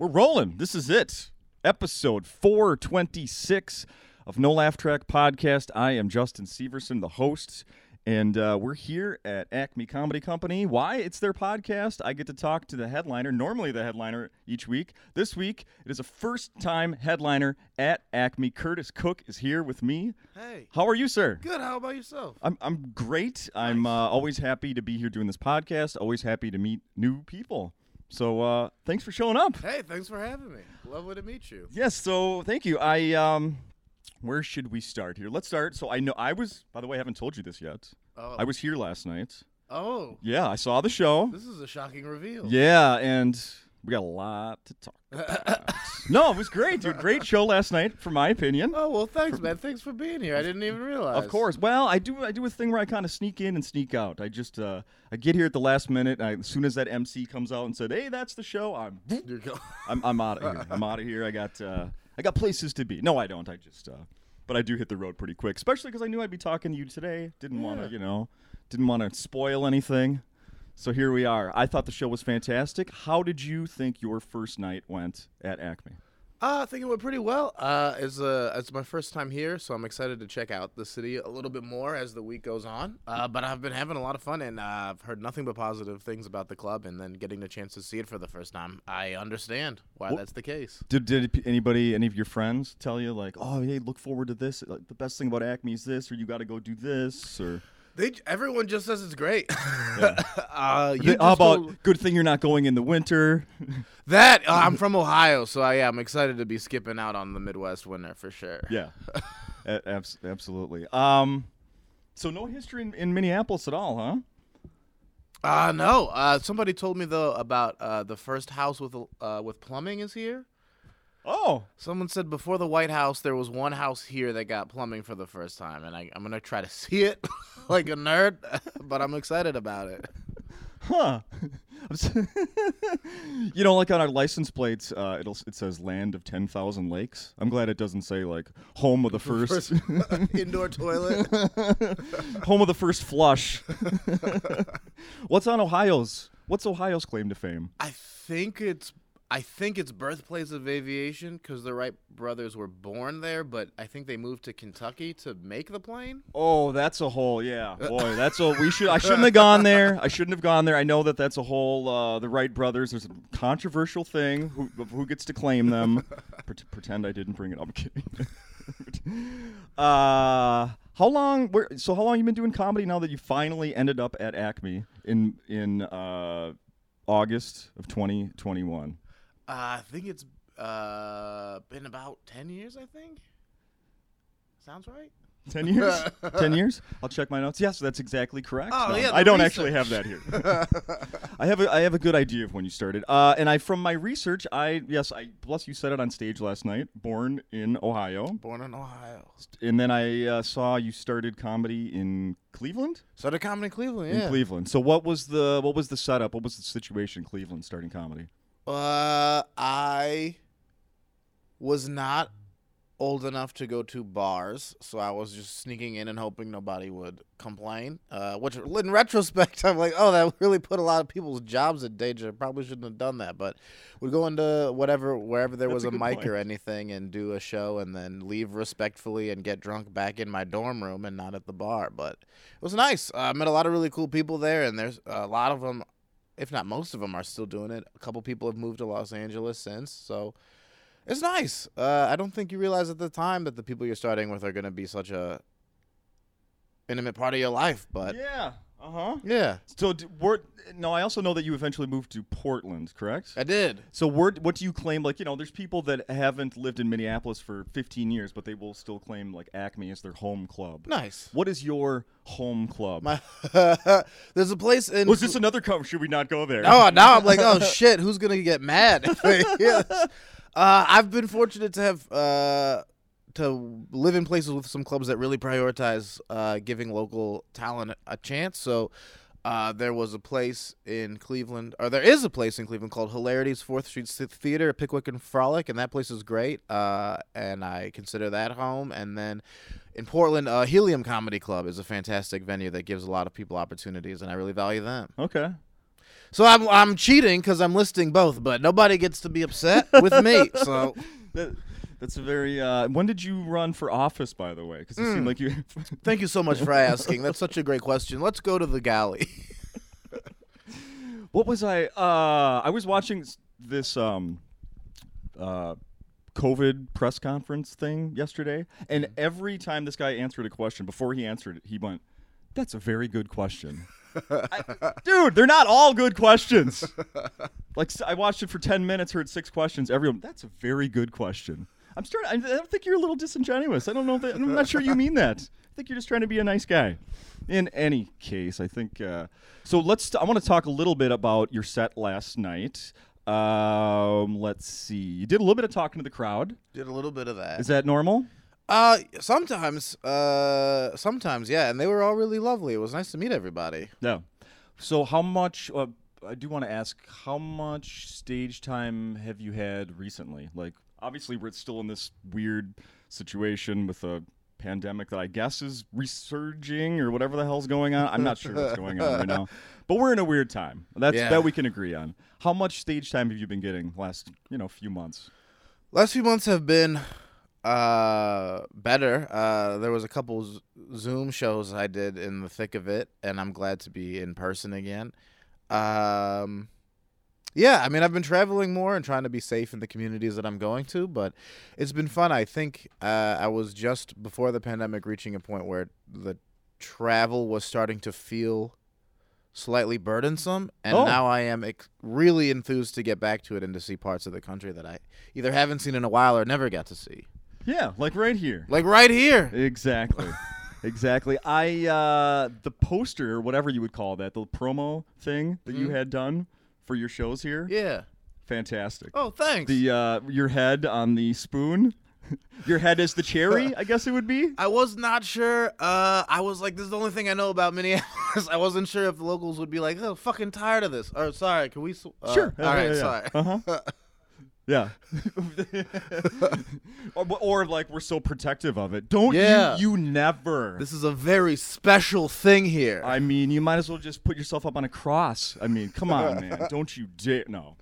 We're rolling. This is it. Episode 426 of No Laugh Track Podcast. I am Justin Severson, the host, and uh, we're here at Acme Comedy Company. Why? It's their podcast. I get to talk to the headliner, normally the headliner each week. This week, it is a first time headliner at Acme. Curtis Cook is here with me. Hey. How are you, sir? Good. How about yourself? I'm, I'm great. I'm uh, always happy to be here doing this podcast, always happy to meet new people. So uh, thanks for showing up. Hey, thanks for having me. Lovely to meet you. Yes, so thank you. I um where should we start here? Let's start. So I know I was by the way, I haven't told you this yet. Oh. I was here last night. Oh, Yeah, I saw the show. this is a shocking reveal. Yeah, and we got a lot to talk about. no, it was great, dude. Great show last night, for my opinion. Oh well, thanks, man. Thanks for being here. I didn't even realize. Of course. Well, I do. I do a thing where I kind of sneak in and sneak out. I just uh, I get here at the last minute. I, as soon as that MC comes out and said, "Hey, that's the show," I'm I'm, I'm out of here. I'm out of here. I got uh, I got places to be. No, I don't. I just uh, but I do hit the road pretty quick, especially because I knew I'd be talking to you today. Didn't want to, you know, didn't want to spoil anything. So here we are. I thought the show was fantastic. How did you think your first night went at Acme? Uh, I think it went pretty well. Uh, it's uh, it's my first time here, so I'm excited to check out the city a little bit more as the week goes on. Uh, but I've been having a lot of fun, and uh, I've heard nothing but positive things about the club. And then getting the chance to see it for the first time, I understand why Wh- that's the case. Did did anybody, any of your friends, tell you like, oh, hey, look forward to this? Like, the best thing about Acme is this, or you got to go do this, or They everyone just says it's great. Yeah. uh, you how about told- good thing you're not going in the winter? That uh, I'm from Ohio, so I, yeah, I'm excited to be skipping out on the Midwest winter for sure. Yeah, A- abs- absolutely. Um, so no history in, in Minneapolis at all, huh? Uh no. Uh, somebody told me though about uh, the first house with uh, with plumbing is here. Oh, Someone said before the White House there was one house here that got plumbing for the first time, and I, I'm gonna try to see it like a nerd, but I'm excited about it. huh. You know, like on our license plates, uh, it'll it says "Land of Ten Thousand Lakes." I'm glad it doesn't say like "Home of the First, indoor toilet. Home of the First Flush." What's on Ohio's? What's Ohio's claim to fame? I think it's I think it's birthplace of aviation because the Wright brothers were born there, but I think they moved to Kentucky to make the plane. Oh, that's a whole yeah, boy. That's a we should. I shouldn't have gone there. I shouldn't have gone there. I know that that's a whole uh, the Wright brothers. There's a controversial thing. Who who gets to claim them? Pret- pretend I didn't bring it. up. I'm kidding. uh, how long? Where, so how long you been doing comedy now that you finally ended up at Acme in in uh, August of 2021? Uh, I think it's uh, been about ten years. I think. Sounds right. Ten years? Ten years? I'll check my notes. Yes, that's exactly correct. Oh, No, yeah, the I don't actually have that here. I have a I have a good idea of when you started. Uh, and I from my research, I yes, I plus you said it on stage last night. Born in Ohio, Born in Ohio. and then I uh, saw you started comedy in Cleveland. Started comedy in Cleveland. In Cleveland. So what was the what was the setup? What was the situation in Cleveland starting comedy? Uh, I was not old enough to go to bars, so I was just sneaking in and hoping nobody would complain. Uh, which, in retrospect, I'm like, oh, that really put a lot of people's jobs in danger. Probably shouldn't have done that, but we'd go into whatever, wherever there That's was a a, mic point. or anything, and do a show, and then leave respectfully and get drunk back in my dorm room and not at the bar. But it was nice. Uh, I met a lot of really cool people there, and there's a lot of them if not most of them are still doing it. A couple people have moved to Los Angeles since, so it's nice. Uh, I don't think you realize at the time that the people you're starting with are going to be such a intimate part of your life, but yeah. Uh huh. yeah, So d- no, I also know that you eventually moved to Portland, correct? I did. So where, what do you claim? Like you know, there's people that haven't lived in Minneapolis for 15 years, but they will still claim like Acme as their home club. Nice. What is your home club? My there's a place in. Was this another cover? Should we not go there? Oh, now I'm like, oh shit, who's gonna get mad? hear uh, I've been fortunate to have uh, to live in places with some clubs that really prioritize uh, giving local talent a chance. So. Uh, there was a place in Cleveland, or there is a place in Cleveland called Hilarities Fourth Street Theater at Pickwick and Frolic, and that place is great. Uh, and I consider that home. And then in Portland, uh, Helium Comedy Club is a fantastic venue that gives a lot of people opportunities, and I really value them. Okay. So I'm I'm cheating because I'm listing both, but nobody gets to be upset with me. So that's a very. Uh, when did you run for office, by the way? Because it seemed like you. thank you so much for asking. That's such a great question. Let's go to the galley. what was I? Uh, I was watching this um, uh, COVID press conference thing yesterday, and every time this guy answered a question, before he answered it, he went, "That's a very good question." I- dude, they're not all good questions. Like I watched it for ten minutes, heard six questions. Everyone, that's a very good question. I'm starting. I don't think you're a little disingenuous. I don't know. That, I'm not sure you mean that. I think you're just trying to be a nice guy. In any case, I think. Uh, so let's. I want to talk a little bit about your set last night. Um, let's see. You did a little bit of talking to the crowd. Did a little bit of that. Is that normal? Uh, sometimes, uh, sometimes, yeah, and they were all really lovely. It was nice to meet everybody. Yeah. So how much? Uh, I do want to ask, how much stage time have you had recently? Like, obviously, we're still in this weird situation with a pandemic that I guess is resurging or whatever the hell's going on. I'm not sure what's going on right now, but we're in a weird time. That's Yeah. that we can agree on. How much stage time have you been getting last, you know, few months? Last few months have been uh better. Uh, there was a couple Z- Zoom shows I did in the thick of it, and I'm glad to be in person again. Um, yeah, I mean, I've been traveling more and trying to be safe in the communities that I'm going to, but it's been fun. I think uh, I was just before the pandemic reaching a point where the travel was starting to feel slightly burdensome, and Oh. now I am ex- really enthused to get back to it and to see parts of the country that I either haven't seen in a while or never got to see. Yeah, like right here. Like right here. Exactly. exactly. I uh the poster or whatever you would call that, the promo thing that you Mhm. had done for your shows here. Yeah. Fantastic. Oh, thanks. The uh your head on the spoon. your head is the cherry, I guess it would be. I was not sure. Uh, I was like, this is the only thing I know about Minneapolis. I wasn't sure if the locals would be like, oh, fucking tired of this. Or sorry, can we? Sw- uh, Sure. All right, sorry. Uh-huh. Yeah. or, or like we're so protective of it. Don't Yeah. you you never. This is a very special thing here. I mean, you might as well just put yourself up on a cross. I mean, come on, man. Don't you dare. No.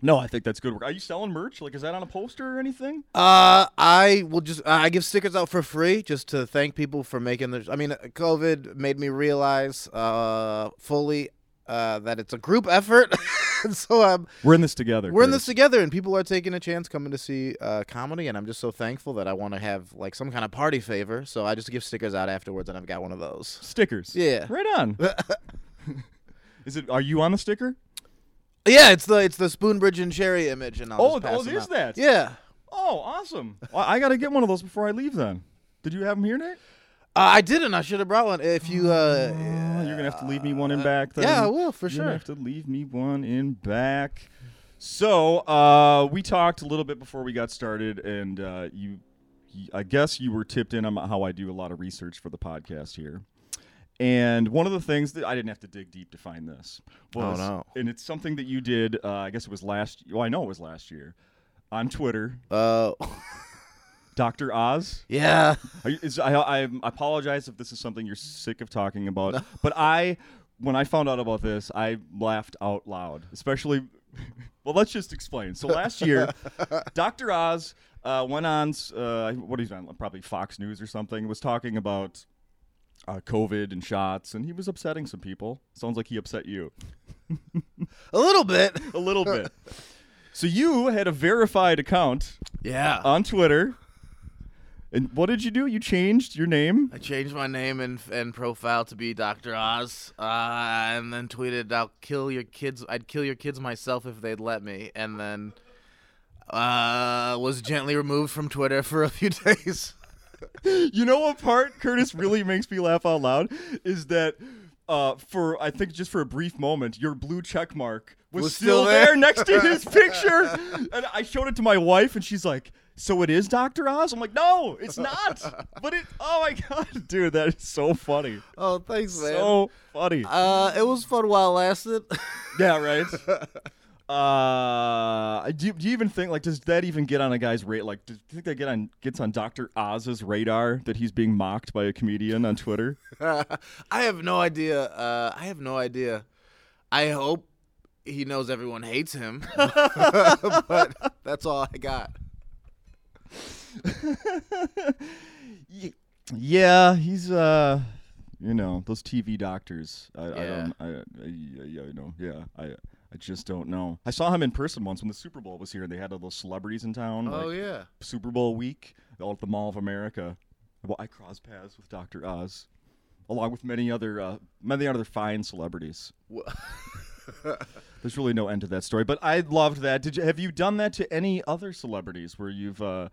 No, I think that's good work. Are you selling merch? Like, is that on a poster or anything? Uh, I will just I give stickers out for free just to thank people for making the. I mean, COVID made me realize uh fully uh that it's a group effort. so I'm We're in this together. we're in this together, and people are taking a chance coming to see uh, comedy, and I'm just so thankful that I want to have like some kind of party favor. So I just give stickers out afterwards, and I've got one of those. Stickers. Yeah. Right on. is it? Are you on the sticker? Yeah, it's the it's the Spoonbridge and Cherry image, and I'll Oh, oh, them it is out. that? Yeah. Oh, awesome. Well, I got to get one of those before I leave. Then. Did you have them here, Nick? Uh, I didn't. I should have brought one. If you, uh, Oh, you're gonna have to leave me one in back. Then. yeah, I will for You're sure. gonna have to leave me one in back. So uh, we talked a little bit before we got started, and uh, you, I guess you were tipped in on how I do a lot of research for the podcast here. And one of the things that I didn't have to dig deep to find this was, Oh, no. and it's something that you did. Uh, I guess it was last. Well, I know it was last year on Twitter. Uh, Dr. Oz. yeah. You, is, I, I, apologize if this is something you're sick of talking about, but I, when I found out about this, I laughed out loud. Especially, well, let's just explain. So last year, Dr. Oz uh, went on, uh, what he's on, probably Fox News or something, was talking about uh, COVID and shots, and he was upsetting some people. Sounds like he upset you A little bit. a little bit. So you had a verified account Yeah. on Twitter. And what did you do? You changed your name? I changed my name and and profile to be Dr. Oz, uh, and then tweeted, "I'll kill your kids. I'd kill your kids myself if they'd let me." And then uh, was gently removed from Twitter for a few days. You know what part Curtis really makes me laugh out loud is that uh, for I think just for a brief moment, your blue check mark was, Was still, still there. there. next to his picture, and I showed it to my wife, and she's like, "So it is Doctor Oz?" I'm like, "No, it's not." But it. Oh my god, dude, that is so funny. Oh, thanks, man. So funny. uh, it was fun while it lasted. Yeah, right. Uh, do you, do you even think like does that even get on a guy's rate? Like, do you think that get on gets on Doctor Oz's radar that he's being mocked by a comedian on Twitter? I have no idea. Uh, I have no idea. I hope he knows everyone hates him. but that's all I got. Ye- yeah, he's uh, you know, those TV doctors. I, I Yeah. don't. I, I, yeah, you know, yeah. I, I just don't know. I saw him in person once when the Super Bowl was here, and they had all those celebrities in town. Oh like yeah. Super Bowl week, all at the Mall of America. Well, I crossed paths with Dr. Oz, along with many other uh, many other fine celebrities. There's really no end to that story, but I loved that. Did you have you done that to any other celebrities where you've uh,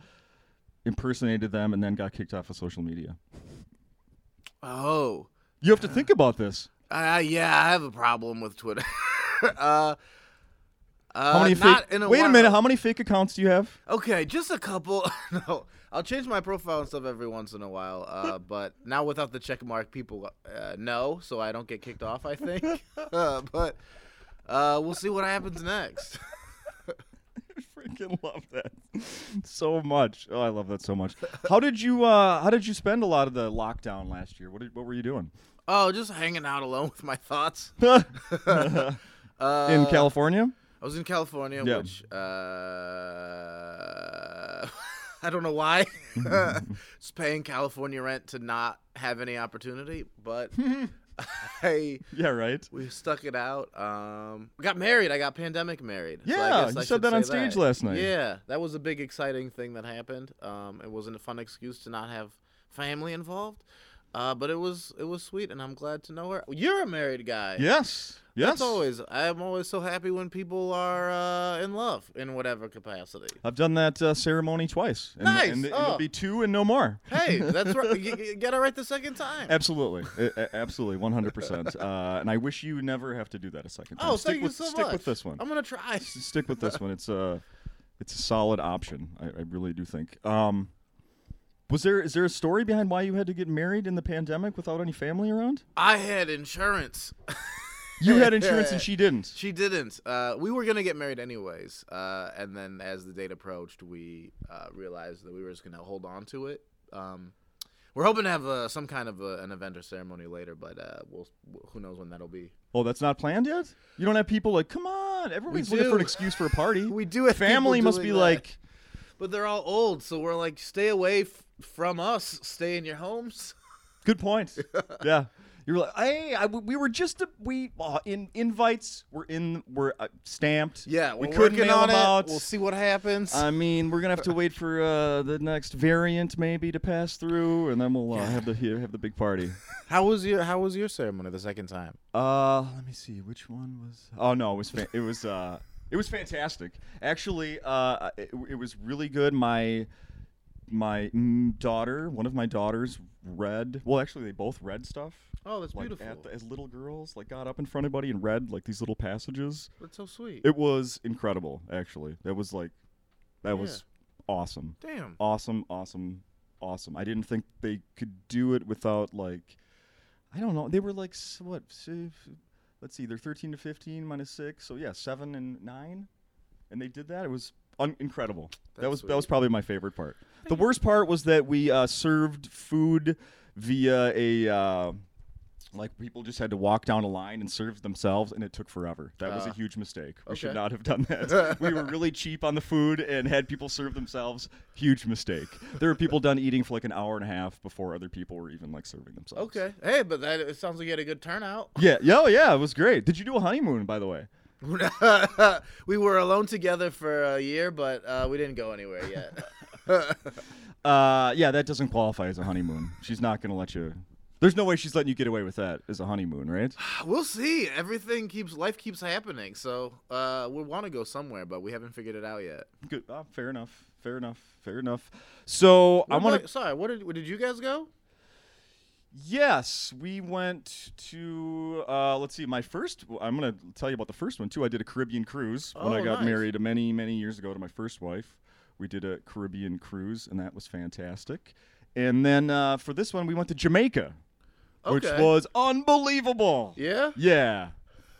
impersonated them and then got kicked off of social media? Oh. You have to think about this. Uh, yeah, I have a problem with Twitter. uh, uh, How many not fake? wait a minute. How many fake accounts do you have? Okay, just a couple. no, I'll change my profile and stuff every once in a while. Uh, but now without the check mark, people uh, know, so I don't get kicked off. I think. uh, but uh, we'll see what happens next. I freaking love that so much. Oh, I love that so much. How did you uh how did you spend a lot of the lockdown last year? What did, what were you doing? Oh, just hanging out alone with my thoughts. In Uh, California? I was in California, Yeah. which uh, I don't know why. Just paying California rent to not have any opportunity, but I Yeah, right. we stuck it out. Um, got married. I got pandemic married. so Yeah, guess you I said that on stage last night. Yeah, that was a big exciting thing that happened. Um, it wasn't a fun excuse to not have family involved, uh, but it was it was sweet, and I'm glad to know her. You're a married guy. Yes. Yes. That's always. I'm always so happy when people are uh, in love in whatever capacity. I've done that uh, ceremony twice. And, Nice. And, and Oh. it'll be two and no more. Hey, that's right. you, get it right the second time. Absolutely, absolutely, one hundred percent. Uh, And I wish you never have to do that a second time. Oh, stick thank with, you so stick much. with this one. I'm gonna try. S- stick with this one. It's a, it's a solid option. I, I really do think. Um, was there is there a story behind why you had to get married in the pandemic without any family around? I had insurance. You had insurance and she didn't. She didn't. Uh, we were gonna get married anyways, uh, and then as the date approached, we uh, realized that we were just gonna hold on to it. Um, we're hoping to have uh, some kind of uh an event or ceremony later, but uh, we'll, who knows when that'll be. Oh, that's not planned yet. You don't have people like, come on, everybody's looking for an excuse for a party. We do have Family must be that. like, But they're all old, so we're like, stay away f- from us. Stay in your homes. Good point. yeah. You were like, hey, I, we were just a, we uh, in invites were in were uh, stamped. Yeah, we we're couldn't working mail on them it. out. We'll see what happens. I mean, we're gonna have to wait for uh, the next variant maybe to pass through, and then we'll uh, have the here have the big party. how was your How was your ceremony the second time? Uh, let me see, which one was? Oh no, it was fa- it was uh it was fantastic. Actually, uh, it, it was really good. My my mm, daughter, one of my daughters, read. Well, actually, they both read stuff. Oh, that's like beautiful. the, as little girls, like got up in front of everybody and read like these little passages. that's so sweet. It was incredible, actually. That was like, that was awesome, Damn. awesome, awesome, awesome. I didn't think they could do it without like, I don't know. They were like what? S- Let's see, they're thirteen to fifteen minus six, so yeah, seven and nine, and they did that. It was un- incredible. that That's was that was probably my favorite part. The worst part was that we uh, served food via a. Uh, like people just had to walk down a line and serve themselves, and it took forever. That was a Ah. huge mistake. We should not have done that. we were really cheap on the food and had people serve themselves. Huge mistake. There were people done eating for like an hour and a half before other people were even like serving themselves. Okay. Hey, but that it sounds like you had a good turnout. Yeah. Yeah. Oh, yeah. It was great. Did you do a honeymoon, by the way? we were alone together for a year, but uh, we didn't go anywhere yet. Uh, yeah. That doesn't qualify as a honeymoon. She's not gonna let you. There's no way she's letting you get away with that as a honeymoon, right? we'll see. Everything keeps life keeps happening, so uh, we want to go somewhere, but we haven't figured it out yet. Good. Uh, fair enough. Fair enough. Fair enough. So I want to. Sorry, what did what did you guys go? Yes, we went to. Uh, let's see, my first. I'm gonna tell you about the first one too. I did a Caribbean cruise when I Oh, got nice. married many, many years ago to my first wife. We did a Caribbean cruise, and that was fantastic. And then uh, for this one, we went to Jamaica, which was unbelievable. Yeah. Yeah,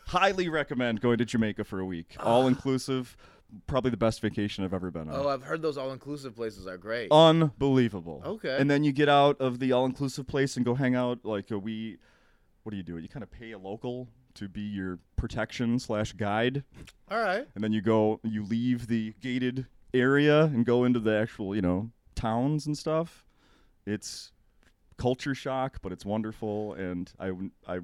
highly recommend going to Jamaica for a week, Ah. all inclusive. Probably the best vacation I've ever been on. Oh, I've heard those all inclusive places are great. Unbelievable. Okay. And then you get out of the all-inclusive place and go hang out. Like uh, we, what do you do? You kind of pay a local to be your protection slash guide, All right. and then you go, you leave the gated area and go into the actual, you know, towns and stuff. It's culture shock, but it's wonderful, and I I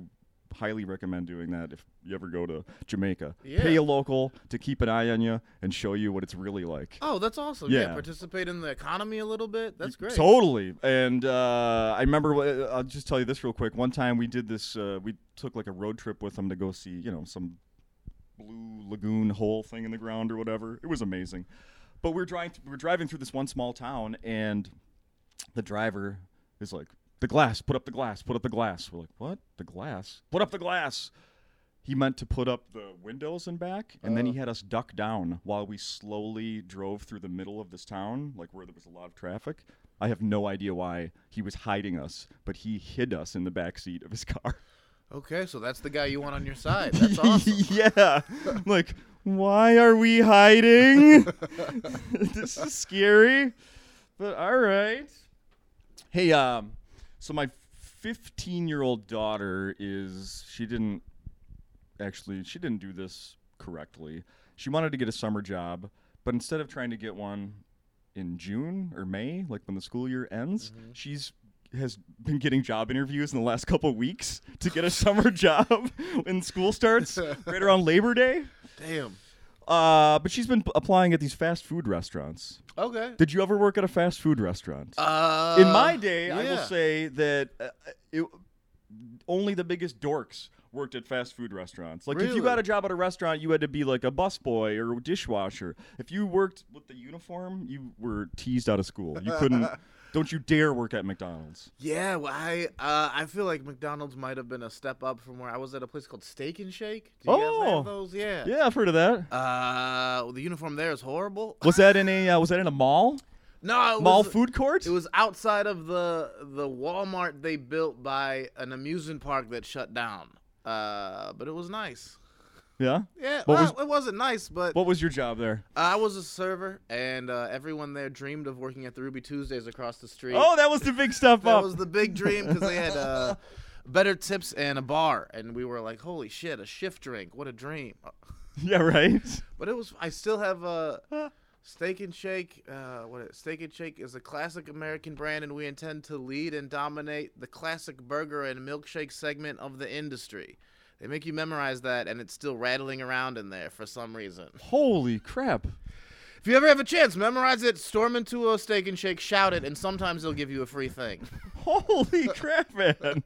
highly recommend doing that if you ever go to Jamaica. Pay a local to keep an eye on you and show you what it's really like. Oh, that's awesome. Yeah. Yeah. participate in the economy a little bit. That's great. Totally. And uh, I remember, uh, I'll just tell you this real quick. One time we did this, uh, we took like a road trip with them to go see, you know, some blue lagoon hole thing in the ground or whatever. It was amazing. But we we're driving, we we're driving through this one small town, and the driver is like, "The glass, put up the glass, put up the glass." We're like, "What? The glass? Put up the glass." He meant to put up the windows and back, and then he Oh. had us duck down while we slowly drove through the middle of this town, like where there was a lot of traffic. I have no idea why he was hiding us, but he hid us in the back seat of his car. Okay, so that's the guy you want on your side. That's awesome. yeah. like, why are we hiding? this is scary. But all right. Hey, um, so my 15 year old daughter is, she didn't actually, she didn't do this correctly. She wanted to get a summer job, but instead of trying to get one in June or May, like when the school year ends, mm-hmm. she's has been getting job interviews in the last couple of weeks to get a summer job when school starts right around Labor Day. Damn. Uh, but she's been p- applying at these fast food restaurants. Okay. Did you ever work at a fast food restaurant? Uh, In my day, I will yeah. say that uh, it, only the biggest dorks worked at fast food restaurants. Like if you got a job at a restaurant, you had to be like a busboy or a dishwasher. If you worked with the uniform, you were teased out of school. You couldn't. don't you dare work at McDonald's. Yeah, well, I uh, I feel like McDonald's might have been a step up from where I was at a place called Steak and Shake. Do you guys Oh. have those? Yeah. Yeah, I've heard of that. Uh, well, the uniform there is horrible. Was that in a uh, was that in a mall? No, it Mall was, food court? It was outside of the the Walmart they built by an amusement park that shut down. Uh, but it was nice. Yeah. Yeah, What well, it wasn't nice, but What was your job there? I was a server, and uh, everyone there dreamed of working at the Ruby Tuesdays across the street. Oh, that was the big stuff that up. was the big dream because they had uh, better tips and a bar, and we were like, "Holy shit, a shift drink! What a dream!" yeah, right. But it was. I still have a Steak and Shake. Uh, what is, Steak and Shake is a classic American brand, and we intend to lead and dominate the classic burger and milkshake segment of the industry. They make you memorize that, and it's still rattling around in there for some reason. Holy crap. If you ever have a chance, memorize it, storm into a Steak and Shake, shout it, and sometimes they'll give you a free thing. Holy crap, man.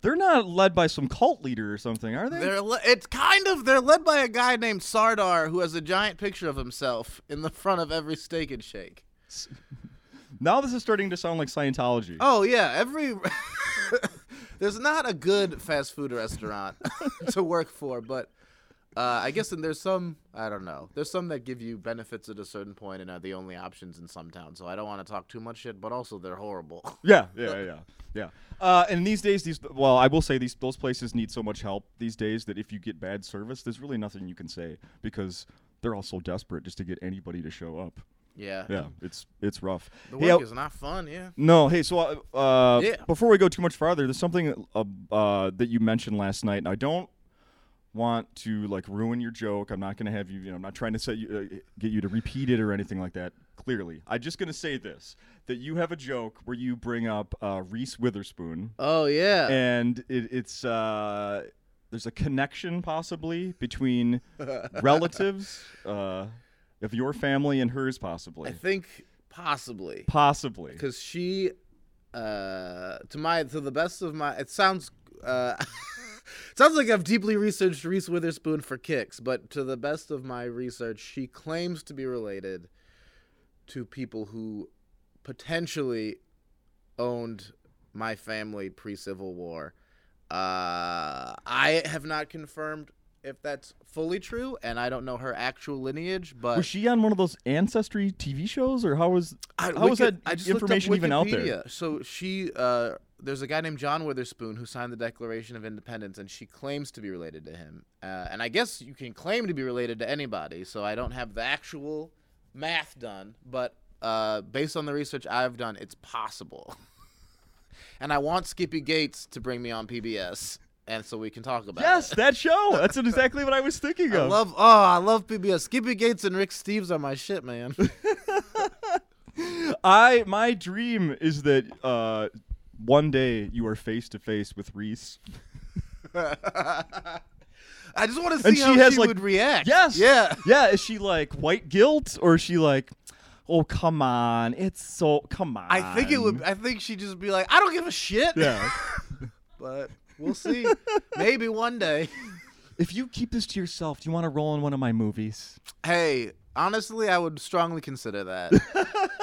They're not led by some cult leader or something, are they? They're le- it's kind of they're led by a guy named Sardar who has a giant picture of himself in the front of every Steak and Shake. now this is starting to sound like Scientology. Oh yeah, every there's not a good fast food restaurant to work for, but uh, I guess and there's some I don't know. There's some that give you benefits at a certain point and are the only options in some towns. So I don't want to talk too much shit, but also they're horrible. Yeah, yeah, yeah, yeah. Uh, and these days, these well, I will say these those places need so much help these days that if you get bad service, there's really nothing you can say because they're all so desperate just to get anybody to show up. Yeah. Yeah, it's it's rough. The Hey, work I- is not fun. Yeah. No, hey, so uh, uh, Yeah. before we go too much farther, there's something uh, uh, that you mentioned last night, and I don't want to like ruin your joke. I'm not going to have you, you know, I'm not trying to set you, uh, get you to repeat it or anything like that. Clearly, I'm just going to say this: that you have a joke where you bring up uh, Reese Witherspoon, Oh yeah. and it, it's uh, there's a connection possibly between relatives uh, of your family and hers, possibly, I think possibly. possibly. because she uh to my to the best of my it sounds uh it sounds like I've deeply researched Reese Witherspoon for kicks, but to the best of my research, she claims to be related to people who potentially owned my family pre-Civil War. Uh I have not confirmed if that's fully true, and I don't know her actual lineage, but Was she on one of those ancestry TV shows, or how was I, how was that I just information even out there? So she, uh, there's a guy named John Witherspoon who signed the Declaration of Independence, and she claims to be related to him. Uh, and I guess you can claim to be related to anybody. So I don't have the actual math done, but uh, based on the research I've done, it's possible. and I want Skippy Gates to bring me on PBS and so we can talk about Yes, it. that show. That's exactly what I was thinking I of. love oh I love PBS. Skippy Gates and Rick Steves are my shit, man. I my dream is that uh, one day you are face to face with Reese. I just want to And see she how has, she like- would react. Yes. Yeah. Yeah. Is she like white guilt or is she like, oh come on, it's so come on. I think it would. I think she'd just be like, I don't give a shit. Yeah. But we'll see. Maybe one day. if you keep this to yourself, do you want to roll in one of my movies? Hey, honestly, I would strongly consider that.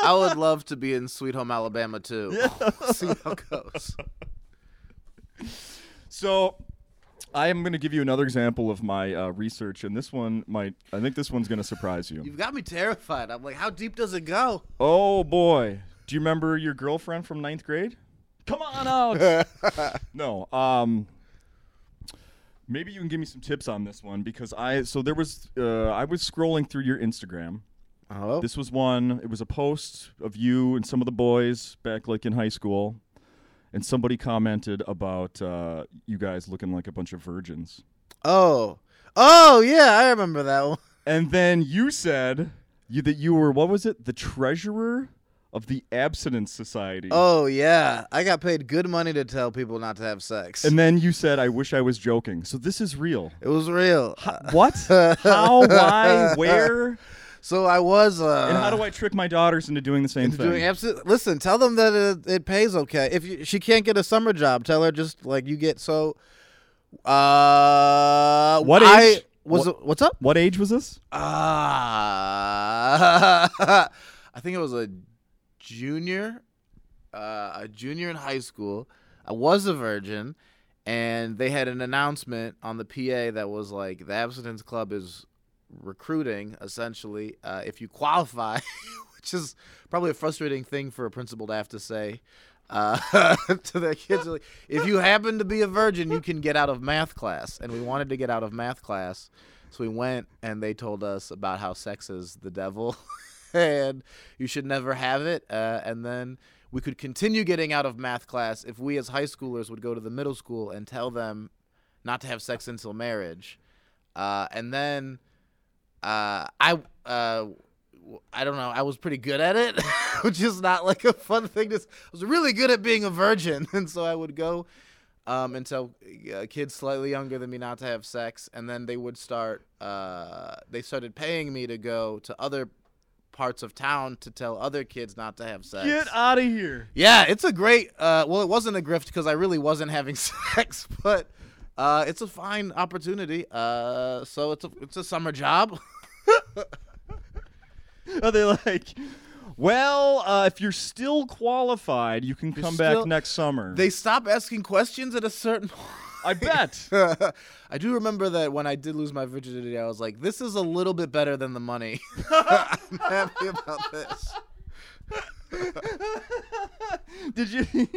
I would love to be in Sweet Home Alabama too. see how it goes. So, I am going to give you another example of my uh, research, and this one might. I think this one's going to surprise you. You've got me terrified. I'm like, how deep does it go? Oh boy, do you remember your girlfriend from ninth grade? Come on out. no. Um. Maybe you can give me some tips on this one because I so there was uh, I was scrolling through your Instagram. Oh, This was one. It was a post of you and some of the boys back like in high school, and somebody commented about uh, you guys looking like a bunch of virgins. oh, oh, yeah, I remember that one. And then you said you that you were what was it? The treasurer of the Abstinence Society. Oh yeah, I got paid good money to tell people not to have sex. And then you said, "I wish I was joking." So this is real. it was real. Ho- what? How? Why? Where? So I was. Uh, And how do I trick my daughters into doing the same into thing? doing absolute. Listen, tell them that it, it pays okay. If you, she can't get a summer job, tell her just like you get so. Uh, What I age? was. What- what's up? what age was this? Ah, I think it was a junior, uh, a junior in high school. I was a virgin, and they had an announcement on the PA that was like the Abstinence Club is recruiting essentially uh, if you qualify, which is probably a frustrating thing for a principal to have to say. Uh, to their kids, like, if you happen to be a virgin, you can get out of math class. And we wanted to get out of math class, so we went and they told us about how sex is the devil and you should never have it. Uh, and then we could continue getting out of math class if we as high schoolers would go to the middle school and tell them not to have sex until marriage. Uh, and then uh, I. Uh, I don't know. I was pretty good at it, which is not like a fun thing. To, I was really good at being a virgin, and so I would go um, and tell uh, kids slightly younger than me not to have sex, and then they would start. Uh, they started paying me to go to other parts of town to tell other kids not to have sex. Get out of here! Yeah, it's a great. Uh, well, it wasn't a grift because I really wasn't having sex, but uh, it's a fine opportunity. Uh, so it's a it's a summer job. Are they like? Well, uh, if you're still qualified, you can come still- back next summer. they stop asking questions at a certain. I bet. I do remember that when I did lose my virginity, I was like, "This is a little bit better than the money." I'm happy about this. did you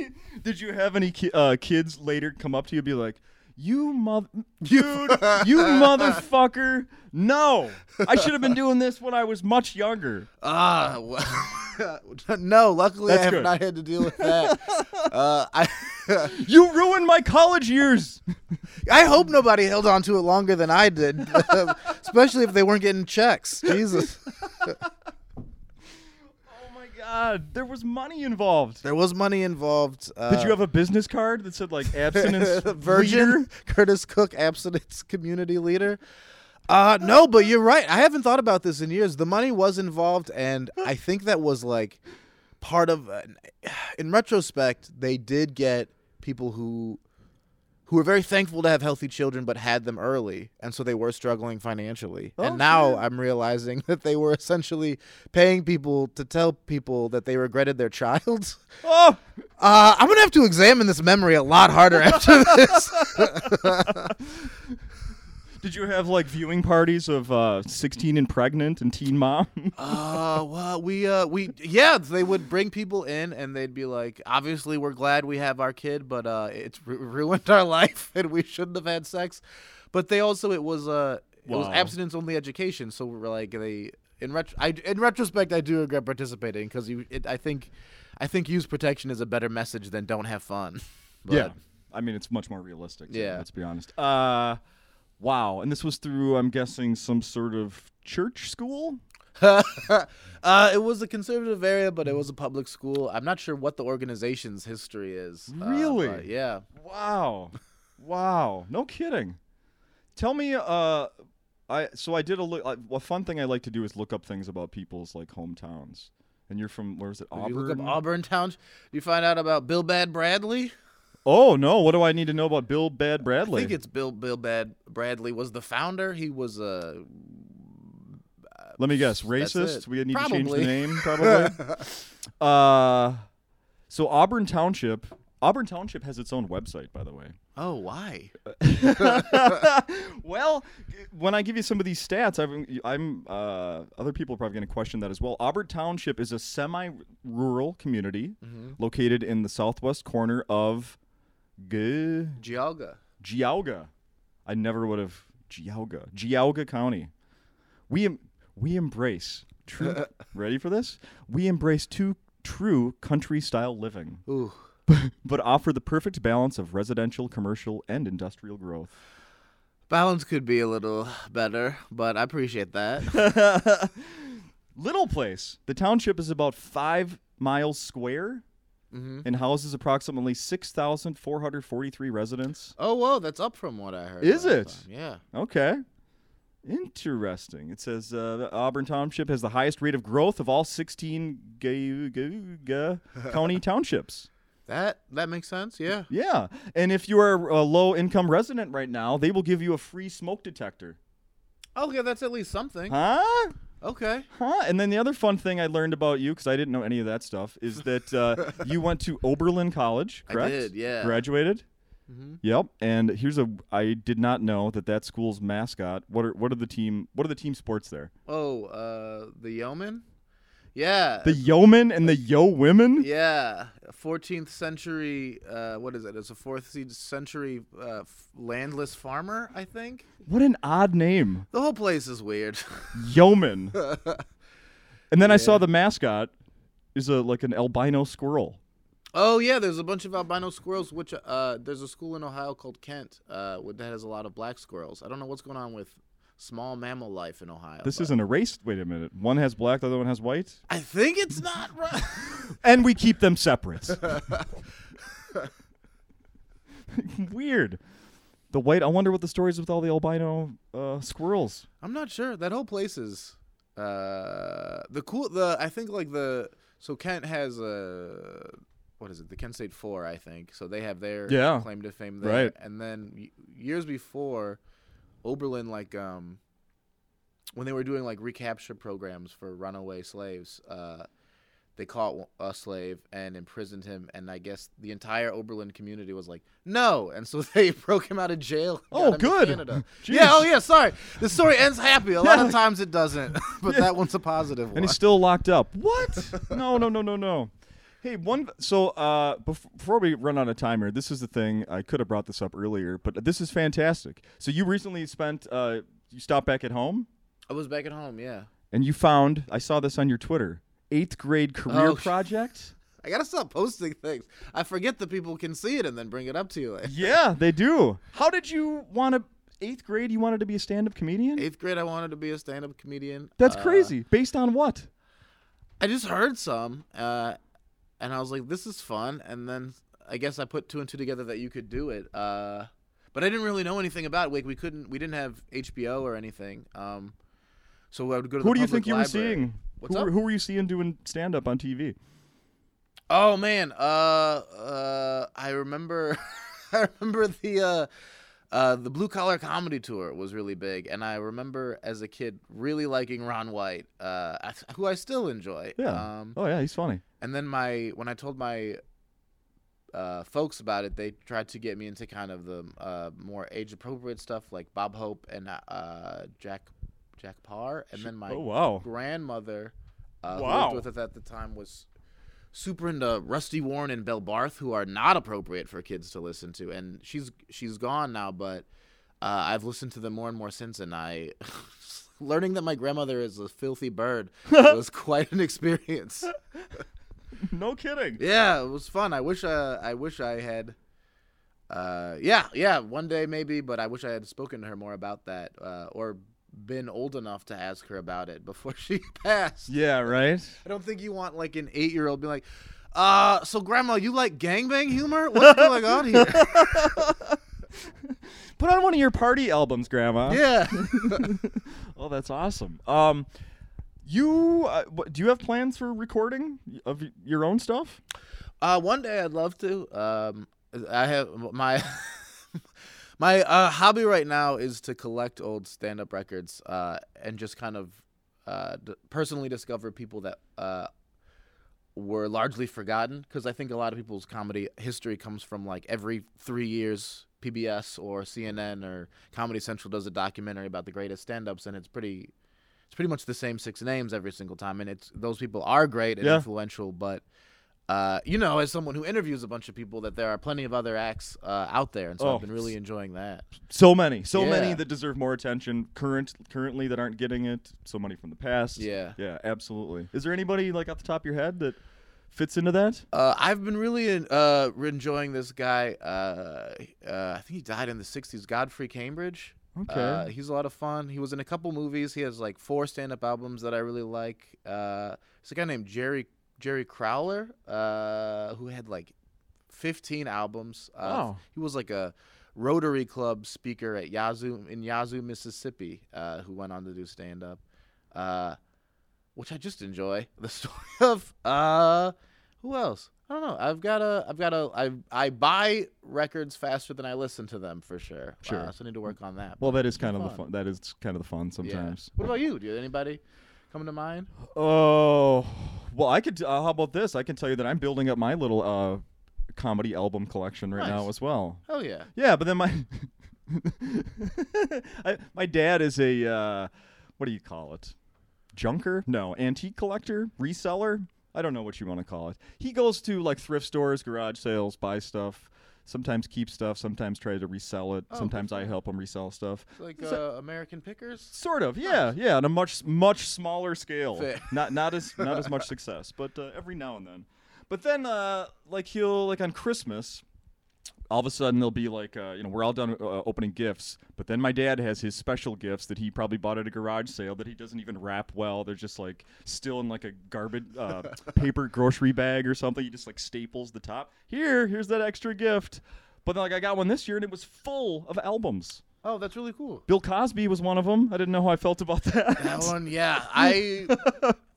did you have any ki- uh, kids later come up to you and be like, "You mother, dude, you motherfucker! No, I should have been doing this when I was much younger." Ah, well, no. Luckily, That's I have good. not had to deal with that. uh, I. You ruined my college years. I hope nobody held on to it longer than I did, especially if they weren't getting checks. Jesus. Oh my god, there was money involved. There was money involved. Uh, Did you have a business card that said like abstinence Virgin leader? Curtis Cook abstinence community leader? Uh, no, but you're right. I haven't thought about this in years. The money was involved, and I think that was like part of. Uh, in retrospect, they did get people who who were very thankful to have healthy children, but had them early, and so they were struggling financially. Oh, and now shit. I'm realizing that they were essentially paying people to tell people that they regretted their child. Oh, Uh, I'm gonna have to examine this memory a lot harder after this. did you have like viewing parties of uh, 16 and pregnant and teen mom? Uh, well, we uh, we yeah, they would bring people in and they'd be like, obviously we're glad we have our kid, but uh, it's ru- ruined our life and we shouldn't have had sex. But they also it was uh, it was abstinence only education, so we're like they in ret- I, in retrospect I do regret participating because you it, I think I think use protection is a better message than don't have fun. But, Yeah. I mean, it's much more realistic. Yeah. let's be honest. Uh, wow. And this was through, I'm guessing, some sort of church school. uh, it was a conservative area, but it was a public school. I'm not sure what the organization's history is. uh, Really? but yeah. Wow. wow. No kidding. Tell me, uh, I so I did a look. Uh, a fun thing I like to do is look up things about people's like hometowns. And you're from where is it? If Auburn. you look up Auburn Town, you find out about Bill Bad Bradley. Oh no! What do I need to know about Bill Bad Bradley? I think it's Bill Bill Bad Bradley was the founder. He was a Let me guess. Racist. We need to change the name, probably. uh, so Auburn Township. Auburn Township has its own website, by the way. oh why? well, when I give you some of these stats, I've, I'm uh, other people are probably going to question that as well. Auburn Township is a semi-rural community Mm-hmm. located in the southwest corner of G- Geauga. Geauga. I never would have Geauga, Geauga County. We em- we embrace true. ready for this? We embrace two true country-style living, Ooh. but offer the perfect balance of residential, commercial, and industrial growth. Balance could be a little better, but I appreciate that. Little place. The township is about five miles square hmm and houses approximately 6,443 residents. Oh, whoa, that's up from what I heard. Is it? time. Yeah. Okay. Interesting. It says uh, Auburn Township has the highest rate of growth of all 16 ga- ga- ga- county townships. That that makes sense. Yeah. Yeah. And if you are a low income resident right now, they will give you a free smoke detector. Okay, that's at least something. Huh? Okay. Huh? And then the other fun thing I learned about you, because I didn't know any of that stuff, is that uh, you went to Oberlin College, I did, yeah. Graduated. hmm Yep. And here's a. I did not know that that school's mascot. What are what are the team? What are the team sports there? Oh, uh, the yeoman. Yeah. The yeomen and the yo women. yeah. 14th century. Uh, what is it? It's a fourth century uh, f- landless farmer. I think. What an odd name, The whole place is weird. yeoman. and then I saw the mascot is a like an albino squirrel. Oh yeah, there's a bunch of albino squirrels. Which uh, there's a school in Ohio called Kent, uh, that has a lot of black squirrels. I don't know what's going on with small mammal life in Ohio. This but- isn't a race. Wait a minute. One has black, the other one has white, I think it's not right. and we keep them separate. Weird. The white. I wonder what the story is with all the albino uh, squirrels. I'm not sure. That whole place is uh, the cool. The I think like the so Kent has a what is it? The Kent State Four, I think. So they have their Yeah. claim to fame there. Right. And then years before, Oberlin like um when they were doing like recapture programs for runaway slaves, uh, they caught a slave and imprisoned him, and I guess the entire Oberlin community was like, "No!" And so they broke him out of jail. Oh, got him to good. Canada. Yeah. Oh, yeah. Sorry, the story ends happy. A lot Yeah. of times it doesn't, but Yeah. that one's a positive one. and he's still locked up. What? no, no, no, no, no. Hey, one. So, uh, before we run out of time here, this is the thing. I could have brought this up earlier, but this is fantastic. So, you recently spent. Uh, you stopped back at home, I was back at home. Yeah. and you found. I saw this on your Twitter. Eighth grade career Oh, project. I gotta stop posting things. I forget that people can see it and then bring it up to you. Later. yeah, they do. How did you want to? Eighth grade, you wanted to be a stand-up comedian. Eighth grade, I wanted to be a stand-up comedian. That's Uh, crazy. Based on what? I just heard some, uh, and I was like, "This is fun." And then I guess I put two and two together that you could do it. Uh, but I didn't really know anything about it. Like we couldn't, we didn't have HBO or anything. Um, so I would go to. Who do you think you were seeing? What's who, up? Were, who were you seeing doing stand-up on TV? Oh man, uh, uh, I remember, I remember the uh, uh, the blue collar comedy tour was really big, and I remember as a kid really liking Ron White, uh, who I still enjoy. Yeah. Um, oh yeah, he's funny. and then my when I told my uh, folks about it, they tried to get me into kind of the uh, more age appropriate stuff like Bob Hope and uh, Jack Jack Parr, and then my oh wow. grandmother, uh, who Wow. lived with us at the time, was super into Rusty Warren and Belle Barth, who are not appropriate for kids to listen to. And she's she's gone now, but uh, I've listened to them more and more since, and I. Learning that my grandmother is a filthy bird was quite an experience. no kidding. Yeah, it was fun. I wish uh, I wish I had uh, yeah, yeah, one day maybe, but I wish I had spoken to her more about that, uh, or been old enough to ask her about it before she passed. Yeah, right. I don't think you want like an eight year old being like, uh, so grandma, you like gangbang humor? What's going on here? Put on one of your party albums, Grandma. yeah. Oh, that's awesome. Um, you uh, do you have plans for recording of your own stuff? Uh, one day I'd love to. Um, I have my my uh, hobby right now is to collect old stand up records uh, and just kind of uh, d- personally discover people that uh, were largely forgotten because I think a lot of people's comedy history comes from like every three years PBS or CNN or Comedy Central does a documentary about the greatest stand-ups and it's pretty it's pretty much the same six names every single time and it's those people are great and Yeah. influential but uh, you know, as someone who interviews a bunch of people, that there are plenty of other acts uh, out there, and so Oh, I've been really enjoying that. So many, so many that deserve more attention. Current, currently that aren't getting it. So many from the past. Yeah. yeah, absolutely. Is there anybody like off the top of your head that fits into that? Uh, I've been really uh, enjoying this guy. Uh, uh, I think he died in the '60s. Godfrey Cambridge. Okay. Uh, he's a lot of fun. He was in a couple movies. He has like four stand-up albums that I really like. Uh, there's a guy named Jerry Jerry Clower uh, who had like 15 albums. Uh, Wow. He was like a Rotary Club speaker at Yazoo in Yazoo, Mississippi, uh, who went on to do stand-up, uh, which I just enjoy the story of. Uh, who else? I don't know. I've got a. I've got a. I I buy records faster than I listen to them for sure. Sure. Uh, so I need to work on that. well, that is kind of the fun. fun. That is kind of the fun sometimes. What about you? Do you have anybody coming to mind? Oh, well, I could. Uh, how about this? I can tell you that I'm building up my little uh, comedy album collection right now as well. Oh yeah. Yeah, but then my I, my dad is a uh, what do you call it? Junker? No, antique collector, reseller. I don't know what you want to call it. He goes to like thrift stores, garage sales, buy stuff. Sometimes keep stuff. Sometimes try to resell it. Oh, sometimes I help him resell stuff. Like So- uh, American Pickers. Sort of, yeah, yeah, on a much much smaller scale. Fair. Not not as not as much success, but uh, every now and then. But then, uh, like he'll like on Christmas, all of a sudden they'll be like uh, you know we're all done uh, opening gifts, but then my dad has his special gifts that he probably bought at a garage sale that he doesn't even wrap well. They're just like still in like a garbage uh, paper grocery bag or something. He just like staples the top. Here, here's that extra gift. But then, like I got one this year and it was full of albums. Oh, that's really cool. Bill Cosby was one of them. I didn't know how I felt about that. That one, yeah. I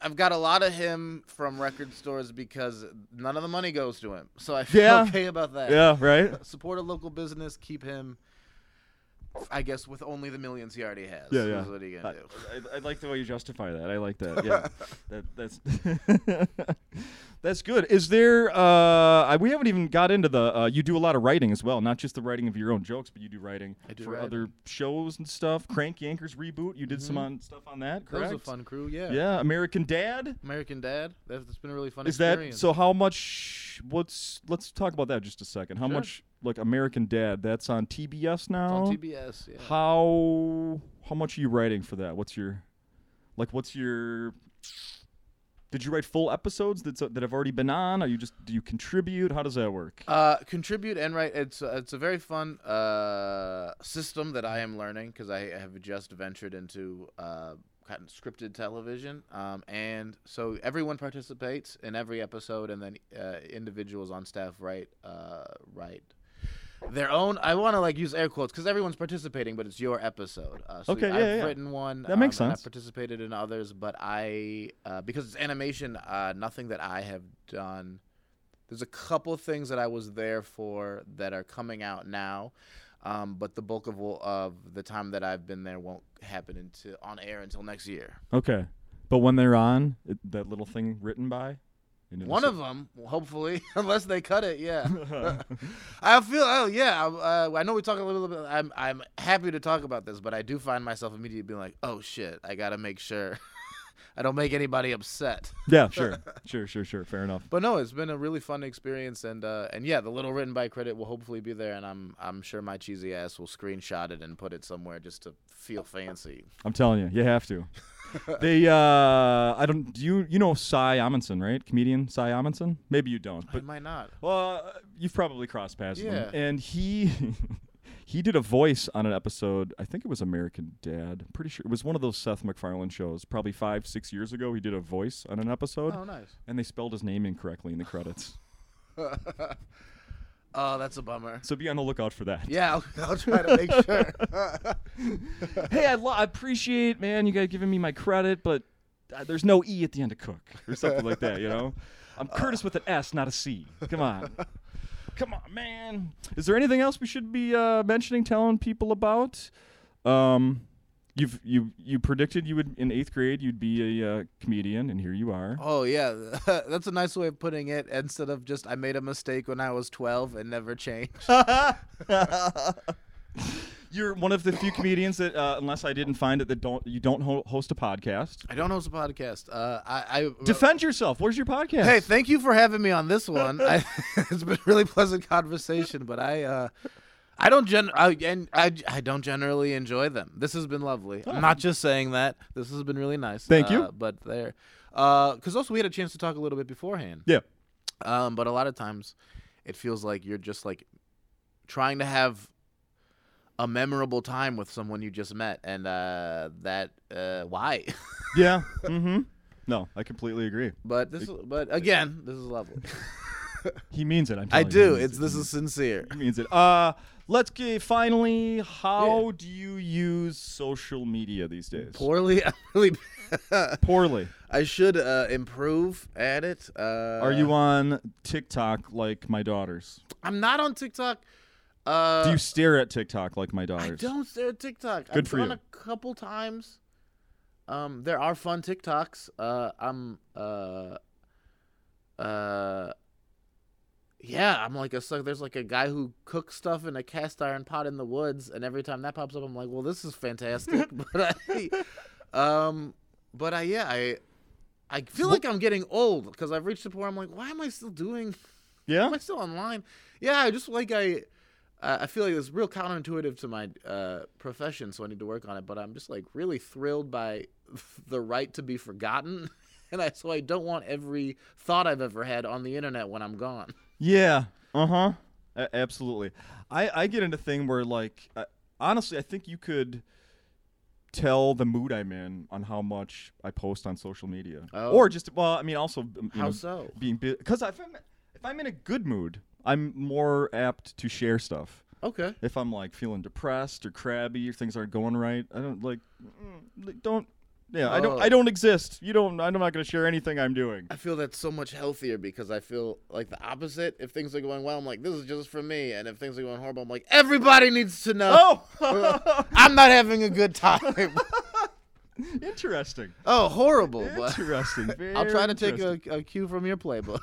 I've got a lot of him from record stores because none of the money goes to him, so I feel Yeah. okay about that. yeah, right. Support a local business, keep him. I guess with only the millions he already has. Yeah, yeah. What are you I, gonna do? I, I like the way you justify that. I like that. Yeah, that, that's that's good. Is there? Uh, I, we haven't even got into the. Uh, you do a lot of writing as well, not just the writing of your own jokes, but you do writing do for writing. other shows and stuff. Crank Yankers reboot. You did some Mhm. on stuff on that, That correct? was a fun crew. Yeah. Yeah, American Dad. American Dad. That- That's been a really fun Is that so? How much? What's? Let's talk about that just a second. How Sure. much? Like American Dad. That's on TBS It's now. on TBS. Yeah. How how much are you writing for that? What's your like? What's your? Did you write full episodes that that have already been on? Are you just do you contribute? How does that work? Uh, contribute and write. It's uh, it's a very fun uh, system that I am learning because I have just ventured into uh, kind of scripted television. Um, and so everyone participates in every episode, and then uh, individuals on staff write uh, write their own. I want to like use air quotes because everyone's participating, but it's your episode. Uh, so Okay, I've yeah, yeah. written one. That makes um, and sense. I've participated in others, but I uh, because it's animation, uh, nothing that I have done. There's a couple of things that I was there for that are coming out now, um, but the bulk of of the time that I've been there won't happen into on air until next year. Okay, but when they're on, it, that little thing written by. One of them, hopefully, unless they cut it, yeah. I feel, oh yeah, uh, I know we talk a little bit. I'm, I'm happy to talk about this, but I do find myself immediately being like, oh shit, I gotta make sure, I don't make anybody upset. Yeah, sure, sure, sure, sure. Fair enough. But no, it's been a really fun experience, and uh, and yeah, the little written by credit will hopefully be there, and I'm I'm sure my cheesy ass will screenshot it and put it somewhere just to feel fancy. I'm telling you, you have to. They, uh, I don't. Do you you know Cy Amundsen, right? Comedian Cy Amundsen. Maybe you don't, I but might not. well, uh, you've probably crossed paths with him. Yeah. And he. He did a voice on an episode. I think it was American Dad. I'm pretty sure it was one of those Seth MacFarlane shows. Probably five, six years ago, he did a voice on an episode, Oh, nice. and they spelled his name incorrectly in the credits. Oh, that's a bummer. So be on the lookout for that. Yeah, I'll, I'll try to make sure. hey, I, lo- I appreciate, man, you guys giving me my credit, but uh, there's no E at the end of Cook or something like that, you know? I'm Curtis with an S, not a C. Come on. Come on, man. Is there anything else we should be uh, mentioning, telling people about? Um, you've you you predicted you would in eighth grade you'd be a uh, comedian, and here you are. oh yeah, that's a nice way of putting it. Instead of just I made a mistake when I was 12 and never changed. You're one of the few comedians that, uh, unless I didn't find it, that don't you don't ho- host a podcast. I don't host a podcast. Uh, I, I Defend yourself. Where's your podcast? Hey, thank you for having me on this one. I, it's been a really pleasant conversation, but I, uh, I don't gen, I, and I, I don't generally enjoy them. This has been lovely. I'm not just saying that. This has been really nice. Thank you. Uh, but there, because also we had a chance to talk a little bit beforehand. yeah. Um, but a lot of times, it feels like you're just like trying to have a memorable time with someone you just met, and uh, that uh, why? Yeah. mm-hmm. No, I completely agree. but this, but again, this is lovely. He means it. I'm telling you, do. It's it. this is sincere. He means it. Uh, let's get finally. How do you use social media these days? Poorly, really. Poorly. I should uh, improve at it. Uh, Are you on TikTok like my daughters? I'm not on TikTok. Uh, do you stare at TikTok like my daughters? I don't stare at TikTok. Good I've for you. a couple times. Um, there are fun TikToks. Uh, I'm uh, uh, yeah, I'm like a. There's like a guy who cooks stuff in a cast iron pot in the woods, and every time that pops up, I'm like, well, this is fantastic. but I, um, but I yeah, I, I feel like I'm getting old because I've reached a point where I'm like, why am I still doing? Yeah. Am I still online? Yeah, I just like I, uh, I feel like it's real counterintuitive to my uh, profession, so I need to work on it. But I'm just like really thrilled by the right to be forgotten, and I so I don't want every thought I've ever had on the internet when I'm gone. Yeah. Uh huh. A- absolutely. I I get into thing where like honestly, I think you could tell the mood I'm in on how much I post on social media, Oh. or just well, I mean, also How know, so? being because if I'm if I'm in a good mood, I'm more apt to share stuff. Okay. If I'm like feeling depressed or crabby or things aren't going right, I don't like mm, like, don't. Yeah, I don't. Oh. I don't exist. You don't. I'm not going to share anything I'm doing. I feel that's so much healthier because I feel like the opposite. If things are going well, I'm like, this is just for me, and if things are going horrible, I'm like, everybody needs to know. Oh, I'm not having a good time. interesting. oh, horrible. But Interesting. I'll try to take a, a cue from your playbook.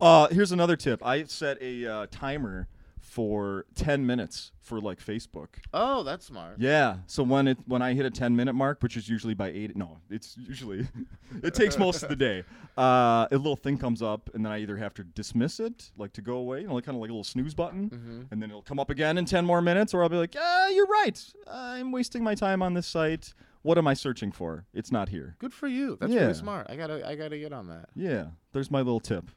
Uh, here's another tip. I set a uh, timer for 10 minutes for like Facebook. oh, that's smart. Yeah. So when it when I hit a 10 minute mark, which is usually by eight, no, it's usually it takes most of the day. Uh, a little thing comes up, and then I either have to dismiss it, like to go away, you know, like kind of like a little snooze button, Mm-hmm. and then it'll come up again in 10 more minutes, or I'll be like, ah, you're right. I'm wasting my time on this site. What am I searching for? It's not here. Good for you. That's Yeah. really smart. I gotta I gotta get on that. Yeah. There's my little tip.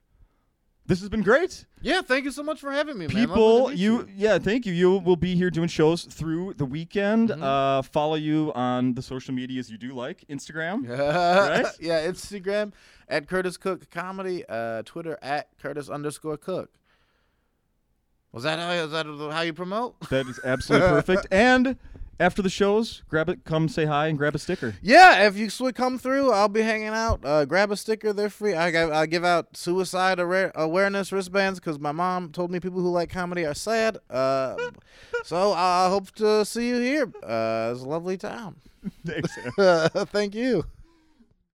This has been great. Yeah, thank you so much for having me, man. People meet you, yeah thank you you will be here doing shows through the weekend Mm-hmm. uh follow you on the social medias you do like instagram right? yeah, Instagram at Curtis Cook Comedy, uh, Twitter at Curtis underscore Cook. Was that how is that how you promote? that is absolutely perfect and after the shows grab it come say hi and grab a sticker Yeah, if you would come through, I'll be hanging out. Uh, grab a sticker; they're free. I, I give out suicide awareness wristbands because my mom told me people who like comedy are sad. Uh, so I hope to see you here. Uh, it's a lovely town. thanks. Thank you.